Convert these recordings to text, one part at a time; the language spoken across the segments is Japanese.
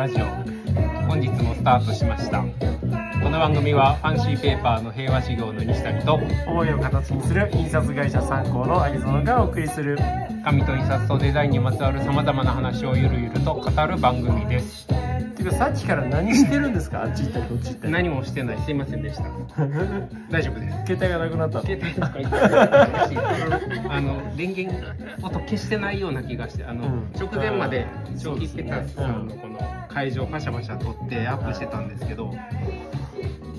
ラジオ本日もスタートしました。この番組はファンシーペーパーの平和事業の西谷と思いを形にする印刷会社参考の有園がお送りする。紙と印刷とデザインにまつわるさまざまな話をゆるゆると語る番組ですていうかさっきから何してるんですか？あっち行ったりこっち行ったり。何もしてないすいませんでした。大丈夫です。携帯がなくなったの？携帯とかあの電源音消してないような気がしてあの、うん。直前までチョキそうですね。ペタスさんのこの会場パシャパシャ撮ってアップしてたんですけど、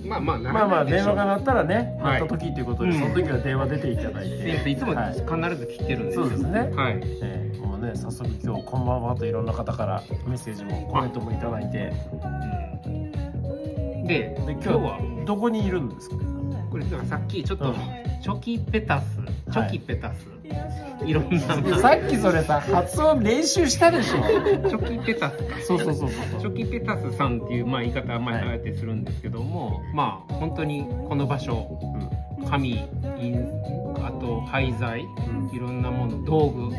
まあまあなまあまあ電話が鳴ったらね鳴はい。った時っていうことで、うん。その時は電話出ていただいて、えいつもはい必ず切ってるんですよ。そうですね。はい。えーね早速今日こんばんはといろんな方からメッセージもコメントもいただいて。でで今日はは？どこにいるんですか？これだからさっきちょっと、うん。チョキペタスチョキペタス、い、ろんな さっきそれさ発音練習したでしょ。チョキペタスか。そうそうそうそう。チョキペタスさんっていう、まあ、言い方はまあえてするんですけども、まあ本当にこの場所紙印あと廃材うん。いろんなもの道具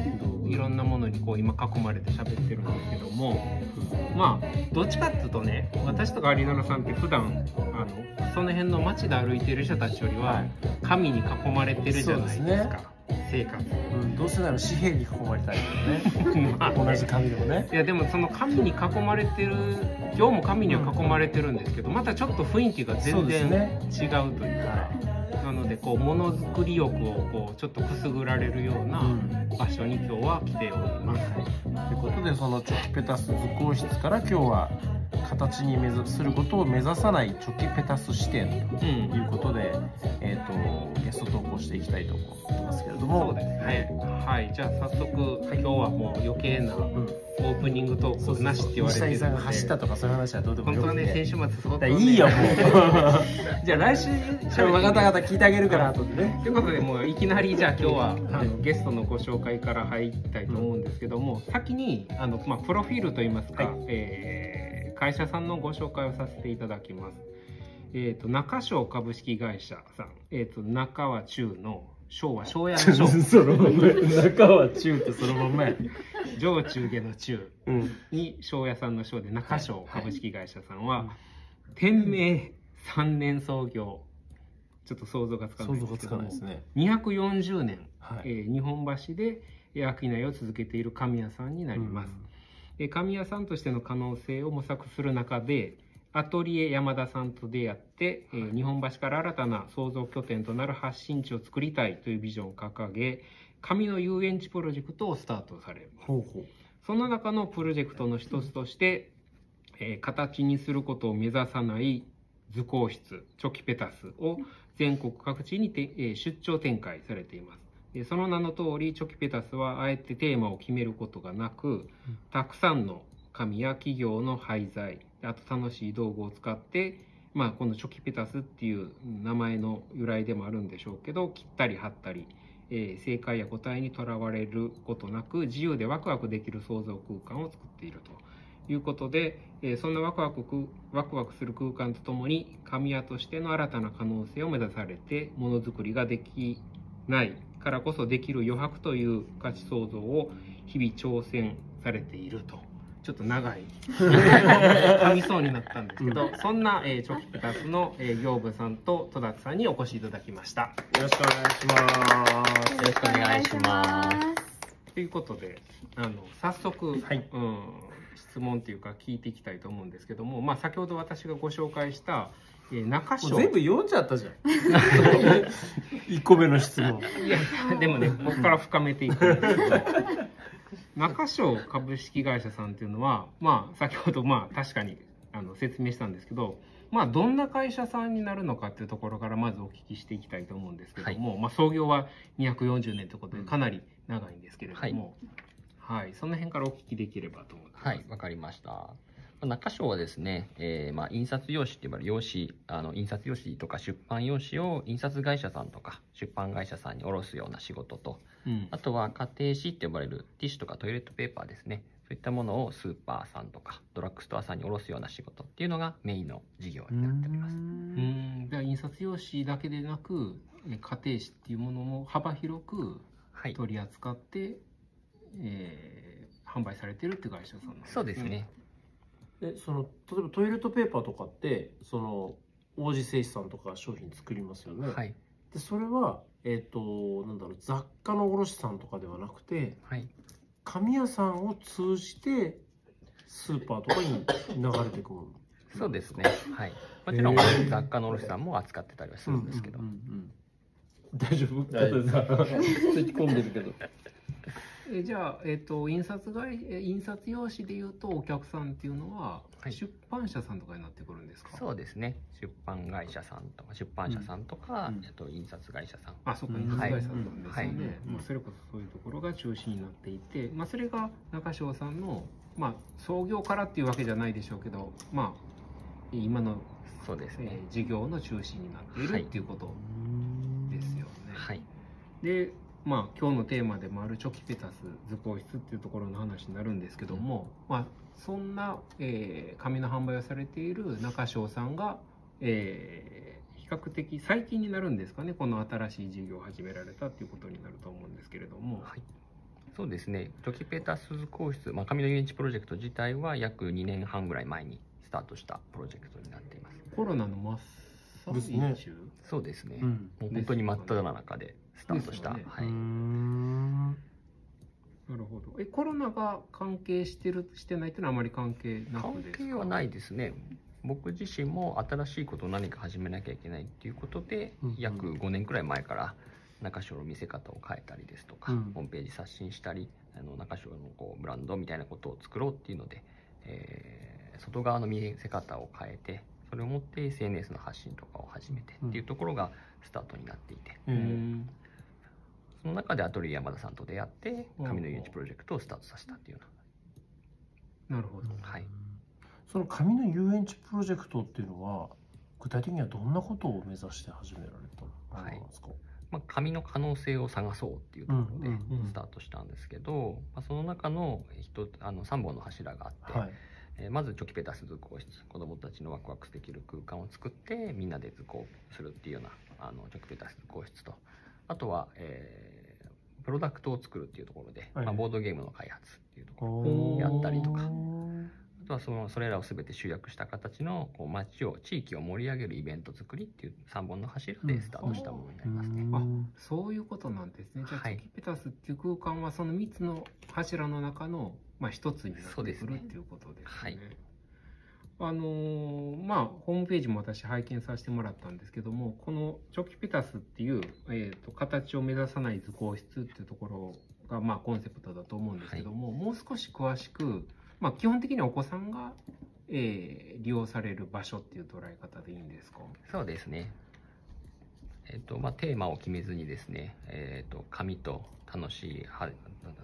いろんなものにこう今囲まれて喋ってるんですけどもまあどっちかっていうとね私とか有野さんって普段あのその辺の街で歩いてる人たちよりははい。紙に囲まれてるじゃないですか。生活。うん、どうせなら紙幣に囲まれたいけどね。まあ同じ紙でもね。いやでもその紙に囲まれてる今日も紙には囲まれてるんですけどまたちょっと雰囲気が全然ね。違うというかなのでこうものづくり欲をこうちょっとくすぐられるようなうん場所に今日は来ております。ということでそのチョキペタス図工室から今日は形に目指することを目指さないチョキペタス視点とうんいうことで、えー、とゲスト投稿していきたいと思ってますけれども。そうですね。はい、じゃあ早速、今日はもう余計なオうん。ープニングトークなしって言われてる西谷さんで。走ったとかそういう話はどうでも本当はね、先週末相当、だね、いいよもう。じゃあ来週、ちょ分かった分かった聞いてあげるから後でね。ということでもういきなりじゃあ今日はあのゲストのご紹介から入りたいと思うんですけども、先にあの、まあ、プロフィールといいますか、はい。えー会社さんのご紹介をさせていただきます。えー、と中商株式会社さん、えー、と中は中の昭和昭和の昭 そのまま中は中ってそのまんまや。上中下の中うん。に昭和さんの章で中商株式会社さんは、天明3年創業。ちょっと想像がつかな想像がついですけども。かないですね。240年、はい。えー日本橋で商いを続けている紙屋さんになります、で紙屋さんとしての可能性を模索する中でアトリエ山田さんと出会って、えー日本橋から新たな創造拠点となる発信地を作りたいというビジョンを掲げ紙の遊園地プロジェクトをスタートされます。ほうほう。その中のプロジェクトの一つとして、えー形にすることを目指さない図工室チョキペタスを全国各地にて、えー出張展開されています。でその名の通りチョキペタスはあえてテーマを決めることがなくたくさんの紙や企業の廃材あと楽しい道具を使って、まあ、このチョキペタスっていう名前の由来でもあるんでしょうけど切ったり貼ったりえー正解や答えにとらわれることなく自由でワクワクできる創造空間を作っていると。いうことで、えそんなワクワクワクワクする空間とともに神谷としての新たな可能性を目指されてものづくりができない。からこそできる余白という価値創造を日々挑戦されていると。ちょっと長い 噛みそうになったんですけど、そんな、えーチョキペタスの、えー業務さんと戸田さんにお越しいただきました。よろしくお願いしますよろしくお願いします。ということであの早速、はいうん、質問というか聞いていきたいと思うんですけども、まあ、先ほど私がご紹介した、えー中も章う全部読んじゃったじゃん。1個目の質問。いやでもねここから深めていくんですけど中章株式会社さんっていうのは、まあ、先ほどまあ確かにあの説明したんですけど、まあ、どんな会社さんになるのかっていうところからまずお聞きしていきたいと思うんですけども、まあ、創業は240年ということでかなり長いんですけれども、はい。その辺からお聞きできればと思ってます。はい、わかりました。まあ中章はですね、えーまあ、印刷用紙って呼ばれる用紙、あの印刷用紙とか出版用紙を印刷会社さんとか出版会社さんに卸すような仕事と、うんあとは家庭紙って呼ばれるティッシュとかトイレットペーパーですね。そういったものをスーパーさんとかドラッグストアさんに卸すような仕事っていうのがメインの事業になっております。うんでは印刷用紙だけでなくえ家庭紙っていうものも幅広くはい。取り扱って、えー販売されてるって会社さんなんですね。そうですね。でその例えばトイレットペーパーとかってその王子製紙さんとか商品作りますよね。はい。でそれはえっ、となんだろう雑貨の卸さんとかではなくてはい。紙屋さんを通じてスーパーとかに流れていくもの。そうですね。はい。もちろん雑貨の卸さんも扱ってたりはするんですけど、うんうんうん大丈夫？大丈夫。さ ん咳込んでるけど。えじゃあ、えっと印刷会え印刷用紙でいうとお客さんっていうのは、はい。出版社さんとかになってくるんですか？そうですね。出版会社さんとか出版社さんとか、うん。えっと印刷会社さん。あそうかうん。印刷会社さんですよね、はい。まあ、それこそそういうところが中心になっていて、まあ、それが中条さんの、まあ、創業からっていうわけじゃないでしょうけど、まあ、今の、えそうですね。ー事業の中心になっているはいっていうことですよね。はい。で、まあ、今日のテーマでもあるチョキペタス図工室っていうところの話になるんですけども、まあ、そんな、えー紙の販売をされている中翔さんが、えー比較的最近になるんですかねこの新しい事業を始められたっていうことになると思うんですけれども、はい。そうですね。チョキペタス図工室、まあ、紙の遊園地プロジェクト自体は約2年半ぐらい前にスタートしたプロジェクトになっています。コロナの真っ最中、そうですね、うん。もう本当に真っ只中でスタートした、ね。はい、なるほど。えコロナが関係してるしてないっていうのはあまり関係な関くですか？係はないですね。僕自身も新しいことを何か始めなきゃいけないっていうことで、うんうん。約5年くらい前から中小の見せ方を変えたりですとか、うん。ホームページ刷新したりあの中小のこうブランドみたいなことを作ろうっていうので、えー外側の見せ方を変えてそれをもって SNS の発信とかを始めてっていうところがスタートになっていて、うえーんその中でアトリエ山田さんと出会ってうん。紙の遊園地プロジェクトをスタートさせたっていうようなるほど、な、はい、その紙の遊園地プロジェクトっていうのは具体的にはどんなことを目指して始められたものなんですか、まあ、紙の可能性を探そうっていうところでスタートしたんですけど、まあ、その中のあの3本の柱があって、はい。えーまずチョキペタス図工室子どもたちのワクワクできる空間を作ってみんなで図工するっていうようなあのチョキペタス図工室とあとは、えープロダクトを作るっていうところで、はいまあ、ボードゲームの開発っていうところ。おー。やったりとか。あとはそのそれらを全て集約した形のこう街を地域を盛り上げるイベント作りっていう3本の柱でスタートしたものになりますね。あそういうことなんですね。じゃあ、はいキペタスっていう空間はその3つの柱の中の、まあ、一つになってくるそうですね。っていうことですね。はいあのーまあホームページも私拝見させてもらったんですけどもこのチョキペタスっていう、えー、と形を目指さない図工室っていうところが、まあ、コンセプトだと思うんですけども、もう少し詳しく、まあ、基本的にはお子さんが、えー利用される場所っていう捉え方でいいんですか？そうですね。えっ、とまあテーマを決めずにですね、えっ、と紙と楽しいは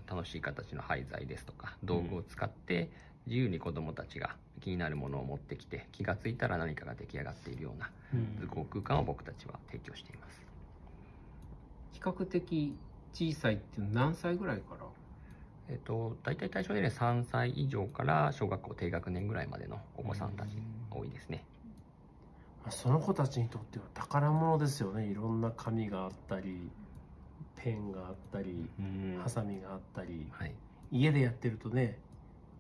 楽しい形の廃材ですとか道具を使って自由に子どもたちが気になるものを持ってきて気がついたら何かが出来上がっているような図工空間を僕たちは提供しています。比較的小さいっていうのは何歳ぐらいから？えっ、と大体対象年齢3歳以上から小学校低学年ぐらいまでのお子さんたち多いですね。まあその子たちにとっては宝物ですよねいろんな紙があったりペンがあったりハサミがあったりはい。家でやってるとね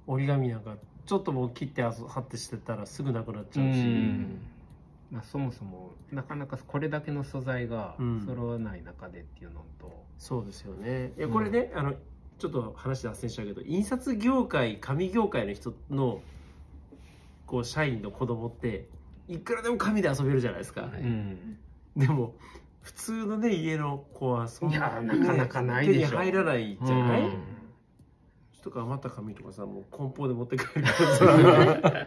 折り紙なんかちょっともう切ってあそ貼ってしてたらすぐなくなっちゃうし。うん。まあ、そもそもなかなかこれだけの素材がうん。揃わない中でっていうのと、そうですよね。いやこれね、あのちょっと話脱線しちゃうけど印刷業界紙業界の人のこう社員の子供っていくらでも紙で遊べるじゃないですか、はい。うん。でも普通のね家の子はそんいやなにねなかなかないでしょ。手に入らないじゃない、うんとか余った紙とかさもう梱包で持って帰るからさ、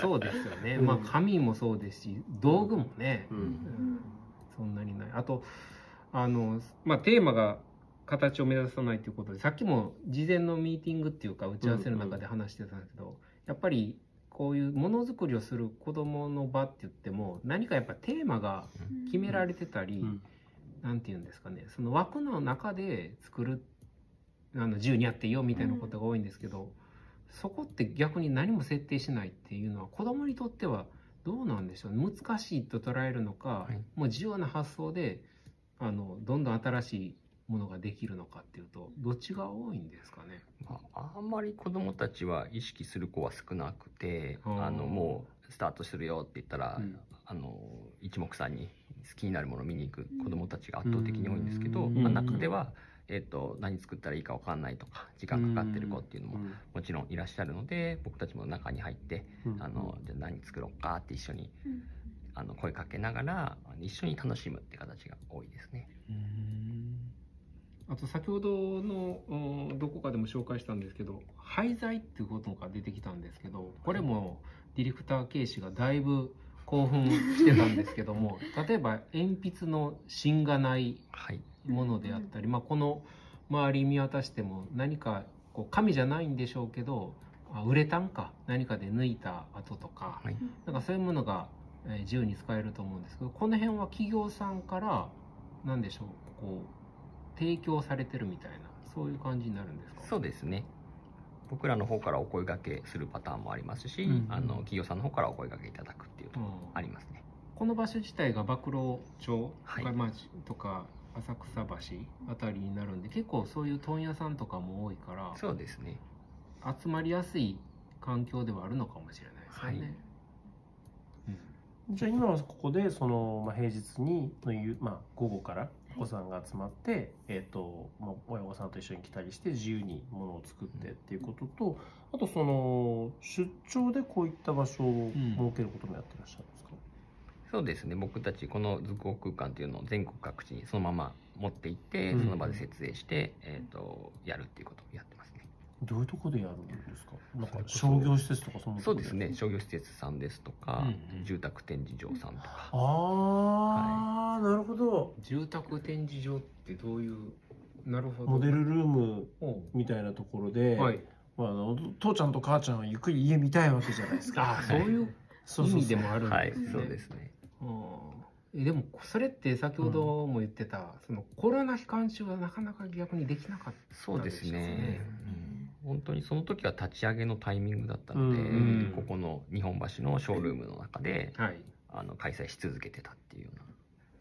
そうですよね、うん。まあ紙もそうですし道具もね、ううん。んそんなにない。あとあの、まあ、テーマが形を目指さないということでさっきも事前のミーティングっていうか打ち合わせの中で話してたんですけど、やっぱりこういうものづくりをする子どもの場って言っても何かやっぱテーマが決められてたり、うん。なんて言うんですかね。その枠の中で作るあの自由にやっていいよみたいなことが多いんですけど、そこって逆に何も設定しないっていうのは子供にとってはどうなんでしょう？難しいと捉えるのか、はい。もう自由な発想であのどんどん新しいものができるのかっていうとどっちが多いんですかね？まあ、あんまり子どもたちは意識する子は少なくてあのもうスタートするよって言ったら、うん。あの一目散に好きになるものを見に行く子どもたちが圧倒的に多いんですけど、うん。まあ、中では、えっと何作ったらいいか分かんないとか時間かかってる子っていうのもうんもちろんいらっしゃるので僕たちも中に入ってうんあのじゃあ何作ろうかって一緒にうんあの声かけながら一緒に楽しむって形が多いですね。あと先ほどのうんどこかでも紹介したんですけど廃材っていうことが出てきたんですけどこれもディレクター警視がだいぶ興奮してたんですけども 例えば鉛筆の芯がないはい、ものであったり、まあ、この周り見渡しても何かこう紙じゃないんでしょうけどあウレタンか何かで抜いた跡とかはい。なんかそういうものが、えー自由に使えると思うんですけどこの辺は企業さんから何でしょうこう提供されてるみたいなそういう感じになるんですか？そうですね。僕らの方からお声掛けするパターンもありますし、うんあの企業さんの方からお声掛けいただくっていうとうん。ありますね。この場所自体が曝露町はい。とか浅草橋あたりになるんで結構そういう問屋さんとかも多いからそうですね。集まりやすい環境ではあるのかもしれないですよね。はい。じゃあ今はここでその、まあ、平日にの夕、まあ、午後からお子さんが集まって、えっ、と、まあ、親御さんと一緒に来たりして自由にものを作ってっていうことと、あとその出張でこういった場所を設けることもやってらっしゃる。んですか、そうですね。僕たちこの図工空間っていうのを全国各地にそのまま持って行って、うん。その場で設営して、えー、とやるっていうことをやってますね。どういうところでやるんですか？なんか商業施設とかそんなところそうですね。商業施設さんですとか、うんうん。住宅展示場さんとか、ああ、なるほど。住宅展示場ってどういうなるほど。モデルルームおみたいなところで、はい。まあ、あの父ちゃんと母ちゃんはゆっくり家見たいわけじゃないですか。あそういう意味でもあるんはいですね。そうですねでもそれって先ほども言ってた、そのコロナ期間中はなかなか逆にできなかったそうですね。うん。本当にその時は立ち上げのタイミングだったので、うん。うんここの日本橋のショールームの中ではい、あの開催し続けてたっていうよ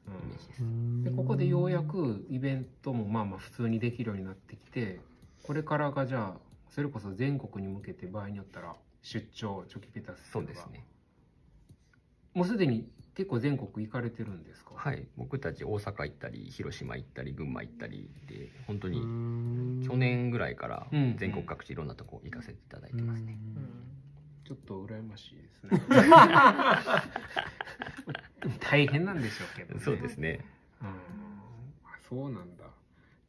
うなイメージです。うん。でここでようやくイベントもまあまあ普通にできるようになってきてこれからがじゃあそれこそ全国に向けて場合によったら出張チョキペタスそうですね。もうすでに結構全国行かれてるんですか？はい。僕たち大阪行ったり広島行ったり群馬行ったりで本当うにん。去年ぐらいからうん全国各地いろんなとこ行かせていただいてますね。ちょっと羨ましいですね。大変なんでしょうけど、ね、そうですね。うん。あそうなんだ。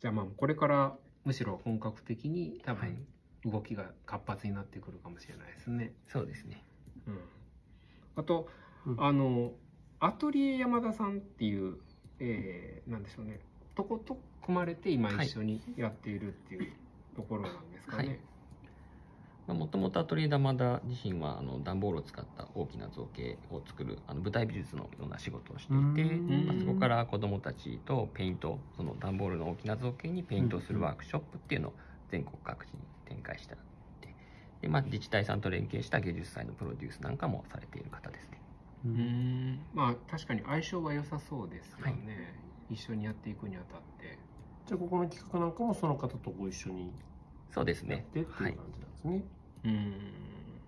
じゃあまあこれからむしろ本格的に多はい。分動きが活発になってくるかもしれないですね、そうですね。うん、あと、うん。あのアトリエ山田さんっていう、えーなんでしょうね。とこと組まれて今はい一緒にやっているっていうところなんですかね、もともとアトリエ玉田自身はあの段ボールを使った大きな造形を作るあの舞台美術のような仕事をしていて、あそこから子どもたちとペイントその段ボールの大きな造形にペイントをするワークショップっていうのを全国各地に展開して。でで、まあ、自治体さんと連携した芸術祭のプロデュースなんかもされている方ですね。ううんん。まあ確かに相性は良さそうですよね、一緒にやっていくにあたって。じゃあここの企画なんかもその方とご一緒にそうですやっねてっていう感はいじなんですね。うん。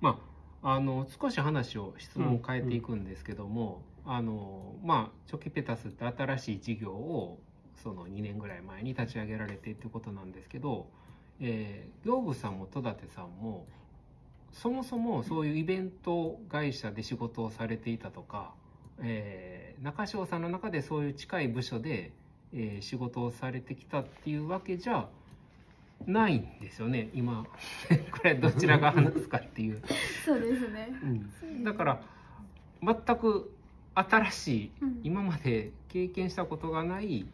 まああの少し話を質問を変えていくんですけども、あのまあチョキペタスって新しい事業をその2年ぐらい前に立ち上げられてっていうことなんですけど、えー、行部さんも戸立さんもそもそもそういうイベント会社で仕事をされていたとか、えー中潮さんの中でそういう近い部署で、えー仕事をされてきたっていうわけじゃないんですよね。今 これどちらが話すかっていう。そうですね。うん。だから全く新しいうん。今まで経験したことがない、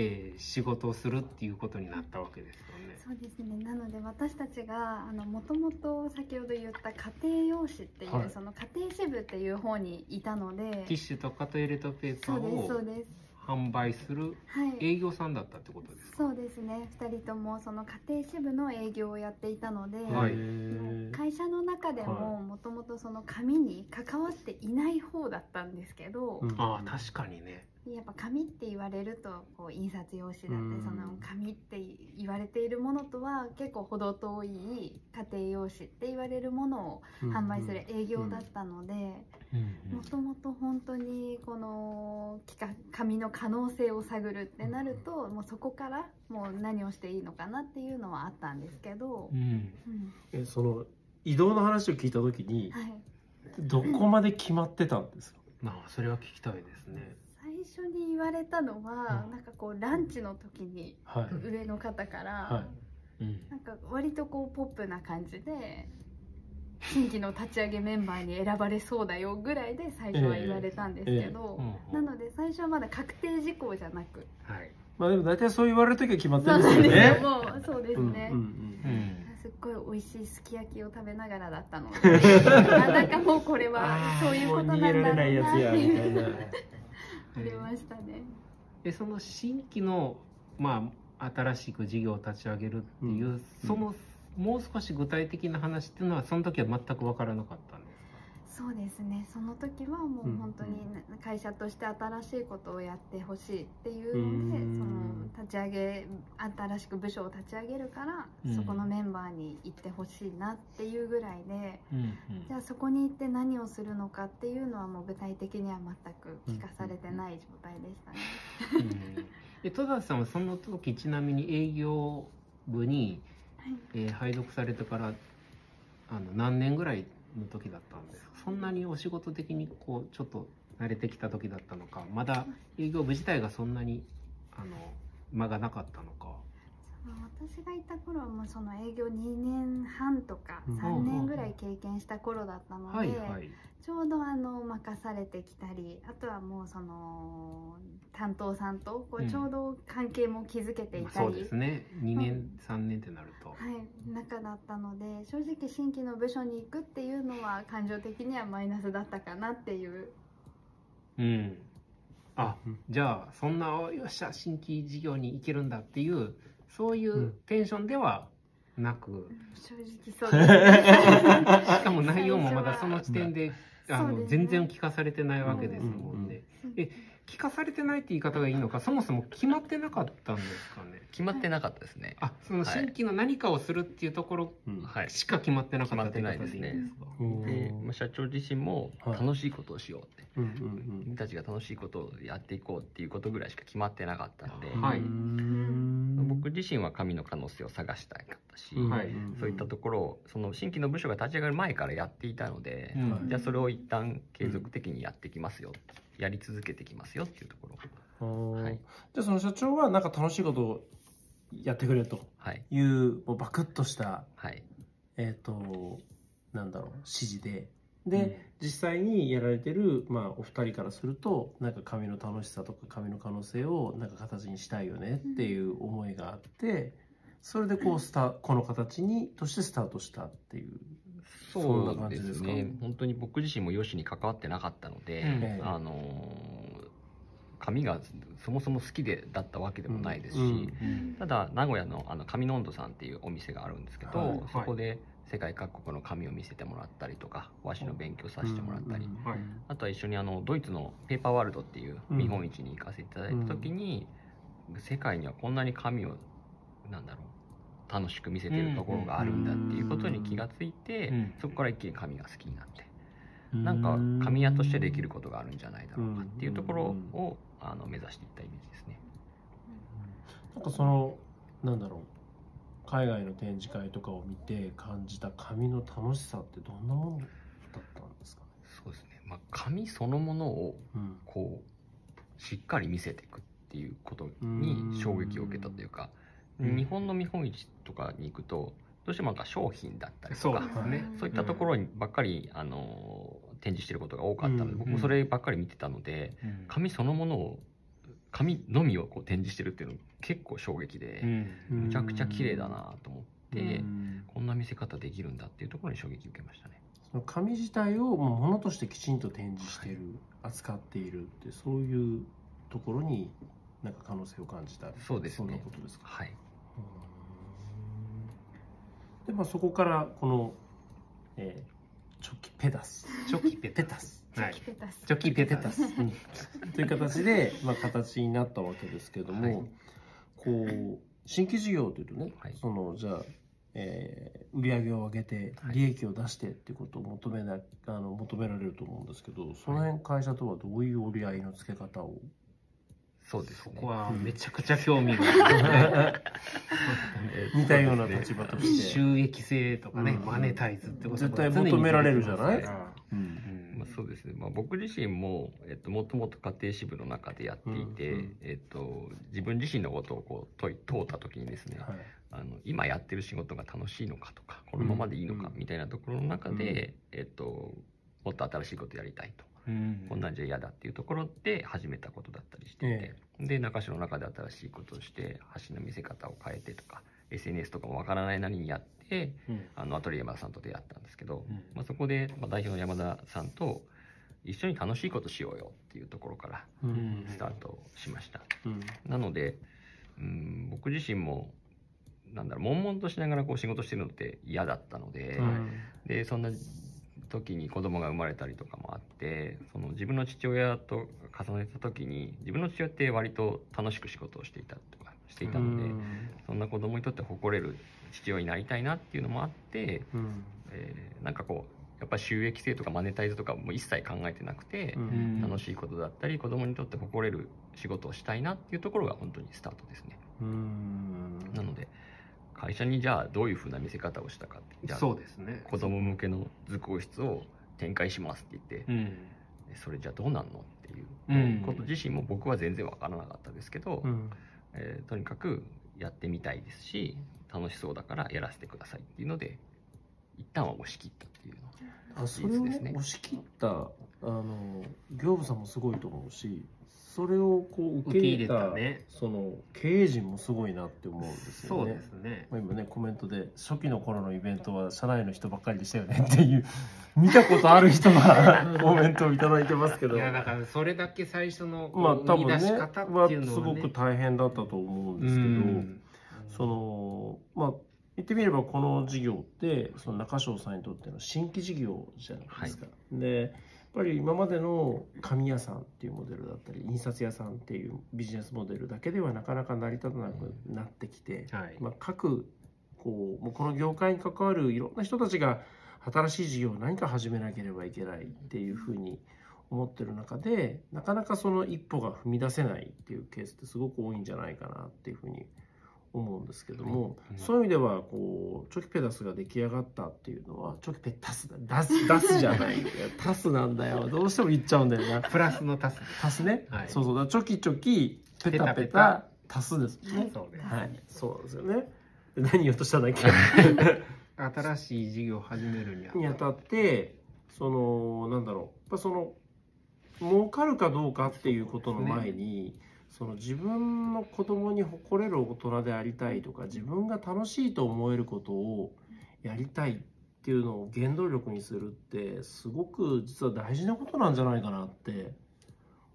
えー仕事をするっていうことになったわけですよね。そうですね。なので私たちがあのもともと先ほど言った家庭用紙っていう、はいその家庭支部っていう方にいたので、ティッシュとかトイレットペーパそうですそうーをです。販売するはい。営業さんだったってことですか？そうですね。二人ともその家庭支部の営業をやっていたので、はい会社の中でももともとその紙に関わっていない方だったんですけど、うんああ確かにねやっぱ紙って言われるとこう印刷用紙だってうん。その紙って言われているものとは結構程遠い家庭用紙って言われるものを販売する営業だったのでもともと本当にこの紙の可能性を探るってなるともうそこからもう何をしていいのかなっていうのはあったんですけどう、ん。うん。えその移動の話を聞いた時にはい、どこまで決まってたんですか、まあそれは聞きたいですねれたのは、うん。なんかこうランチの時にはい。上の方から、はうん。なんか割とこうポップな感じで新規の立ち上げメンバーに選ばれそうだよぐらいで最初は言われたんですけど、なので最初はまだ確定事項じゃなく。はい。まあでも大体そう言われる時は決まってるんですよね。もうそうですね、うんうんうんすっごい美味しいすき焼きを食べながらだったので あなんかもうこれはそういうことなんだろう。なってみたいなありましたね。でその新規のまあ新しく事業を立ち上げるっていう、うんそのもう少し具体的な話っていうのはその時は全く分からなかったそうですね。その時はもうん。う本当に会社として新しいことをやってほしいっていううん。のでその立ち上げ新しく部署を立ち上げるからうん。そこのメンバーに行ってほしいなっていうぐらいでうん。じゃあそこに行って何をするのかっていうのはもう具体的には全く聞かされてない状態でしたね。うん。で戸田さんはその時ちなみに営業部に、はい。えー配属されてからあの何年ぐらいの時だったんですか？そんなにお仕事的にこうちょっと慣れてきた時だったのかまだ営業部自体がそんなにあの間がなかったのか。私がいた頃はもうその営業2年半とかうん。3年ぐらい経験した頃だったので、ちょうどあの任されてきたりあとはもうその担当さんとこううん。ちょうど関係も築けていまあたり、そうですね。2年、3年ってなると、はい、中だったので正直新規の部署に行くっていうのは感情的にはマイナスだったかなっていう。うん。あうん。じゃあそんなよっしゃ新規事業に行けるんだっていうそういううん。テンションではなく、正直そうですね。しかも内容もまだその時点であの全然聞かされてないわけですもんね。え聞かされてないって言い方がいいのかそもそも決まってなかったんですかね？決まってなかったですね。あその新規の何かをするっていうところ。しか決まってなかったってでいい決まってないですね。んで社長自身もはい。楽しいことをしようって、うんうん君たちが楽しいことをやっていこうっていうことぐらいしか決まってなかったので、うんはい。うん。僕自身は神の可能性を探したかったし、うん。はい。そういったところをその新規の部署が立ち上がる前からやっていたので、うん。じゃあそれを一旦継続的にやってきますよ、やり続けてきますよっていうところ。はい。じゃあその社長はなんか楽しいことをやってくれとはい。いうもうバクッとしたはい。えっ、となんだろう指示で。で、実際にやられてる、まあ、お二人からするとなんか紙の楽しさとか紙の可能性をなんか形にしたいよねっていう思いがあってそれでこうスタこの形にとしてスタートしたっていうそうですね本当に僕自身もヨシに関わってなかったので、うん。ええ。あのー紙がそもそも好きでだったわけでもないですし、うん。うん。ただ名古屋のあの紙の温度さんっていうお店があるんですけど、はい。そこで世界各国の紙を見せてもらったりとか和紙の勉強させてもらったり、うん。はい。あとは一緒にあのドイツのペーパーワールドっていううん。見本市に行かせていただいた時に、世界にはこんなに紙をなんだろう楽しく見せてるところがあるんだっていうことに気がついて、うんそこから一気に紙が好きになって、うん。なんか紙屋としてできることがあるんじゃないだろうかっていうところを、あの目指していったイメージですね。なんかそのなんだろう海外の展示会とかを見て感じた紙の楽しさってどんなものだったんですかね、そうですね、まあ、紙そのものをうん。こうしっかり見せていくっていうことに衝撃を受けたというか、うん日本の見本市とかに行くとどうしてもなんか商品だったりとそうかですね。そういったところにばっかり、あの展示してることが多かったので、うん。僕もそればっかり見てたのでうん。紙そのものを紙のみをこう展示してるっていうの結構衝撃で、うん。むちゃくちゃ綺麗だなと思って、うん。こんな見せ方できるんだっていうところに衝撃を受けましたね。その紙自体をもう物としてきちんと展示している、扱っているってそういうところになんか可能性を感じたそうですね。そんなことですか？はい。うんでまあそこからこの、えーチョキペダス。チョキペタペタス。はい。チョキペタス。チョキペタス。うん。という形で、まあ、形になったわけですけども、はい。こう新規事業というとね、はい。そのじゃあ、えー売り上げを上げてはい。利益を出してっていうことを求めなあの求められると思うんですけどその辺会社とはどういう折り合いのつけ方を、そうですね。そこはめちゃくちゃ興味が。あるえー似たような立場として、収益性とかね、うん。マネタイズってこと絶対求められるじゃない？うんうん。まあ、そうですね、まあ、僕自身も、えっと、もともと家庭支部の中でやっていて、うんうん。えっと、自分自身のことをこう問い問うた時にですね、はい。あの今やってる仕事が楽しいのかとかこのままでいいのかうんみたいなところの中で、えっと、もっと新しいことやりたいと、うんこんなんじゃ嫌だっていうところで始めたことだったりしていて、で中市の中で新しいことをして橋の見せ方を変えてとか SNS とかもわからないなりにやってうん。あのアトリエ山田さんと出会ったんですけど、うん。まあ、そこで、まあ、代表の山田さんと一緒に楽しいことしようよっていうところからうん。スタートしました。うん。なので、うん、僕自身もなんだろう悶々としながらこう仕事してるのって嫌だったので,、でそんな時に子供が生まれたりとかもあってその自分の父親と重ねた時に自分の父親って割と楽しく仕事をしていたとかしていたので、うん。そんな子供にとって誇れる父親になりたいなっていうのもあって、うん。えーなんかこうやっぱ収益性とかマネタイズとかも一切考えてなくて、うん。楽しいことだったり子供にとって誇れる仕事をしたいなっていうところが本当にスタートですね。うん。なので会社にじゃあどういうふうな見せ方をしたかって。じゃあそうですね。子供向けの図工室を展開しますって言って、うん。それじゃあどうなんのっていううんこと自身も僕は全然わからなかったですけど、うん。えーとにかくやってみたいですし楽しそうだからやらせてくださいっていうので一旦は押し切ったっていうのあそれをねね押し切ったあの業務さんもすごいと思うしそれをこう受け入れたね。その経営陣もすごいなって思うんですよね。そうですね。まあ、今ねコメントで初期の頃のイベントは社内の人ばっかりでしたよねっていう 見たことある人が コメントをいただいてますけど。いやだからそれだけ最初のまあ多分ね出し方ってはいうのは、ね、すごく大変だったと思うんですけど、うん。そのまあ言ってみればこの事業ってその中庄さんにとっての新規事業じゃないですか。でやっぱり今までの紙屋さんっていうモデルだったり印刷屋さんっていうビジネスモデルだけではなかなか成り立たなくなってきて、はい。まあ、各こうもうこの業界に関わるいろんな人たちが新しい事業を何か始めなければいけないっていうふうに思ってる中でなかなかその一歩が踏み出せないっていうケースってすごく多いんじゃないかなっていうふうに思うんですけども、うん。そういう意味ではこうチョキペダスが出来上がったっていうのはチョキペタスだ出す出すじゃない タスなんだよ。どうしても言っちゃうんだよな。プラスのタス。タスね、はい。そうそう。だからチョキチョキペタペタペタスですね。そうです、はい。そうですよね。で何言おうとしたんだっけ？新しい事業を始めるにあたにあたってそのなんだろう。やっぱその儲かるかどうかっていうことの前に、その自分の子供に誇れる大人でありたいとか自分が楽しいと思えることをやりたいっていうのを原動力にするってすごく実は大事なことなんじゃないかなって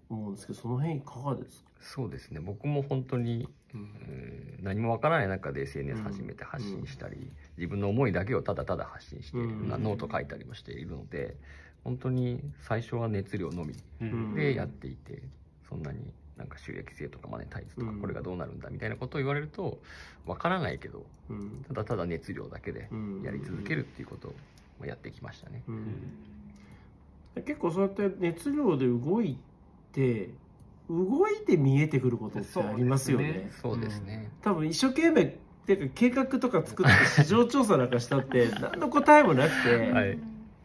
思うんですけどその辺いかがですか、そうですね。僕も本当に、うん何もわからない中で SNS 始めて発信したり、自分の思いだけをただただ発信して、うん。なノート書いたりもしているので本当に最初は熱量のみうん。でやっていて、そんなになんか収益性とかマネタイズとかうん。これがどうなるんだみたいなことを言われるとわからないけどうん。ただただ熱量だけでうん。やり続けるっていうことをやってきましたね。うん。結構そうやって熱量で動いて動いて見えてくることってありますよね。そうですね。多分一生懸命っていうか計画とか作って市場調査なんかしたって 何の答えもなくて、はい。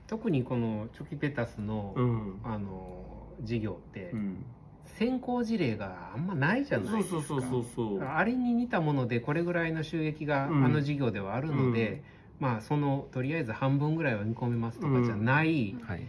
特にこのチョキペタスの、うん。あの事業って、うん、先行事例があんまないじゃないですか。そうそうそうそうそう。あれに似たものでこれぐらいの収益があうん。の事業ではあるので、まあそのとりあえず半分ぐらいは見込めますとかじゃない、はい。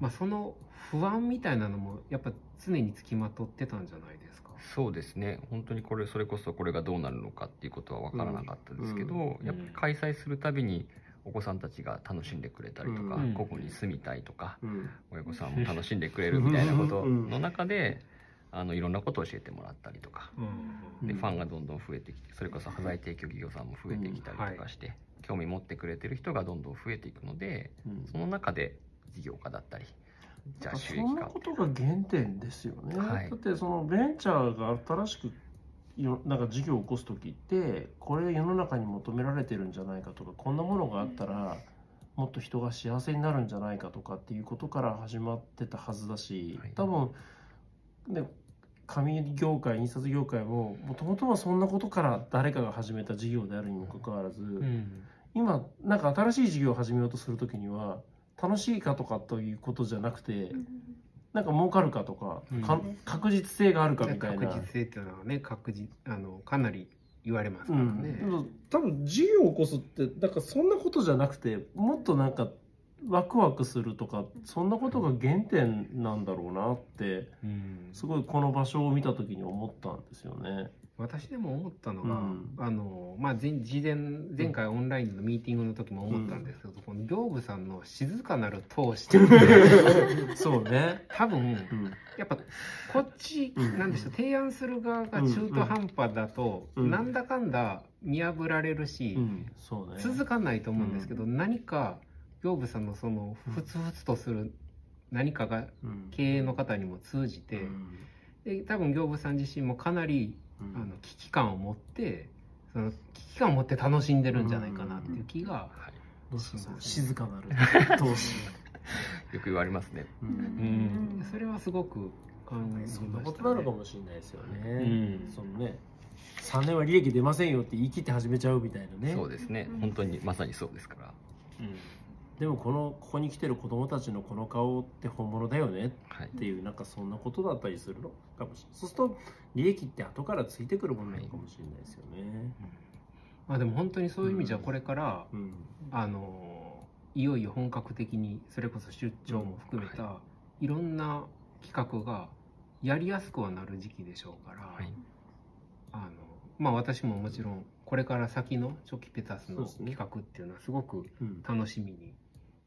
まあ、その不安みたいなのもやっぱ常につきまとってたんじゃないですか。そうですね。本当にこれそれこそこれがどうなるのかっていうことは分からなかったですけど、うん。やっぱり開催するたびにお子さんたちが楽しんでくれたりとか、うん。ここに住みたいとかうん。親御さんも楽しんでくれる みたいなことの中であのいろんなことを教えてもらったりとか。うん。でうん。ファンがどんどん増えてきてそれこそ端材提供企業さんも増えてきたりとかして、興味持ってくれてる人がどんどん増えていくのでうん。その中で事業家だったりじゃあ収そことが原点ですよね、はい。だってそのベンチャーが新しくよなんか事業を起こす時ってこれ世の中に求められてるんじゃないかとかこんなものがあったらもっと人が幸せになるんじゃないかとかっていうことから始まってたはずだし、はい。多分ね紙業界印刷業界ももともとはそんなことから誰かが始めた事業であるにもかかわらず、うん。今なんか新しい事業を始めようとする時には楽しいかとかということじゃなくて、なんか儲かるかとか,か、うん。確実性があるかみたいな。確実性っていうのはね確実あのかなり言われますからうん。ね、多分事業を起こすってだからそんなことじゃなくてもっとなんかワクワクするとかそんなことが原点なんだろうなってうん。すごいこの場所を見た時に思ったんですよね。私でも思ったのが、うん。あのまあ、前事前前回オンラインのミーティングの時も思ったんですけど、この行部さんの静かなる闘志 そうね。多分うん。やっぱこっち、うんなんでしょう提案する側が中途半端だと、うん。なんだかんだ見破られるし、うん、そうね。続かないと思うんですけど、何か行部さんのそのふつふつとする何かがうん。経営の方にも通じて、うん。で多分行部さん自身もかなりうん。あの危機感を持ってその危機感を持って楽しんでるんじゃないかなっていう気が、はい。どうですかその静かなる 投資。よく言われますね。ううん。ん、それはすごく考えそんましたなことなのかね。もしれないですようね。ん。そのね、3年は利益出ませんよって言い切って始めちゃうみたいなね。そうですね。うん。本当にまさにそうですからでもこのここに来てる子供たちのこの顔って本物だよねはい。っていうなんかそんなことだったりするの？かもしれない。そうすると利益って後からついてくるものなのかもしれないですよね。まあでも本当にそういう意味じゃうんこれから、うん。あのいよいよ本格的にそれこそ出張も含めた、い、ろんな企画がやりやすくはなる時期でしょうから、はい。あのまあ私ももちろんこれから先のチョキペタスの企画っていうのはすごくうん、楽しみに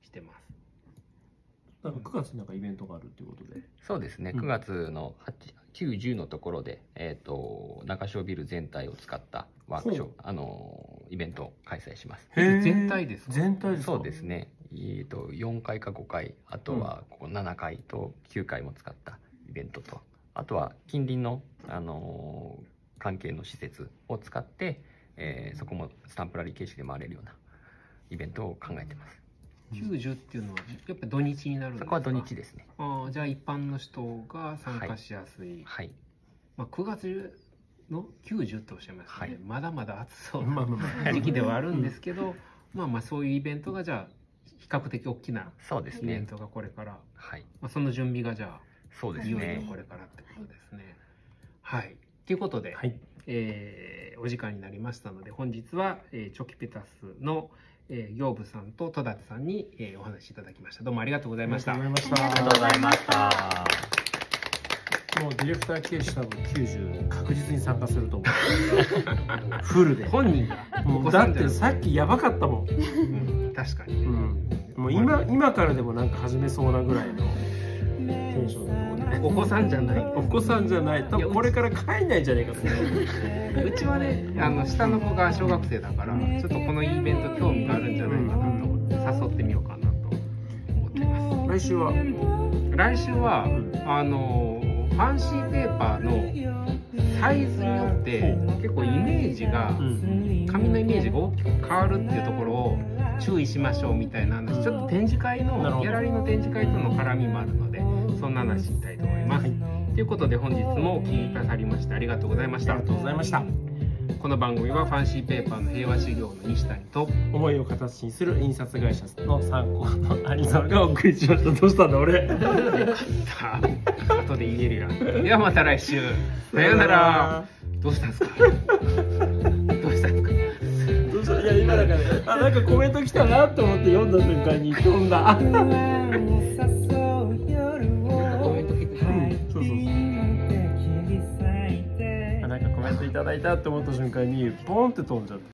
してます。なん。か9月になんかイベントがあるっていうことで。そうですね、うん。9月の9、10のところで、えー、と中小ビル全体を使ったワークショップ、あのイベントを開催します。全体ですか？全体ですか？そうですね、えー、と4回か5回、あとはここ7回と9回も使ったイベントと、あとは近隣の、あのー関係の施設を使って、えーそこもスタンプラリー形式で回れるようなイベントを考えてます。90っていうのはやっぱ土日になるんですか？そこは土日ですね。ああじゃあ一般の人が参加しやすい、はい、まあ、9月の90っておっしゃいましたね、はいまだまだ暑そうまあな時期ではあるんですけど、まあまあそういうイベントがじゃあ比較的大きなそうですね。イベントがこれから、はい、まあ、その準備がじゃそうですあいよいよね。これからってことですね。はい、ということで、はい。えーお時間になりましたので本日は、えーチョキペタスの、えー、行部さんと戸立さんに、えーお話しいただきました。どうもありがとうございました。ありがとうございました。もうディレクターケース多分90確実に参加すると思う。フルで。本人が。だってさっきやばかったもん、うん。確かに。ね、もう今今からでもなんか始めそうなぐらいのテンションでお子さんじゃない。お子さんじゃない。多分これから帰んないんじゃないかってう。ちはねあの下の子が小学生だからちょっとこのイベント興味があるんじゃないかなと思って誘ってみようかなと思ってま来週は、す来週はあのファンシーペーパーのサイズによって結構イメージがうん。紙のイメージが大きく変わるっていうところを注意しましょうみたいな話。ちょっと展示会のギャラリーの展示会との絡みもあるのでそんな話したいと思います。ということで本日もお聞きくださりましてありがとうございました。ありがとうございました。この番組はファンシーペーパーの平和修行の西谷と思いを形にする印刷会社の参考の有沢がお送りしました。どうした？んだ俺後で言えるやんではまた来週。さようなら。どうしたんですか？どうした？んですかどうした？いや今なんかねあなんかコメント来たなと思って読んだ瞬間に飛んだいたって思った瞬間にポンって飛んじゃって。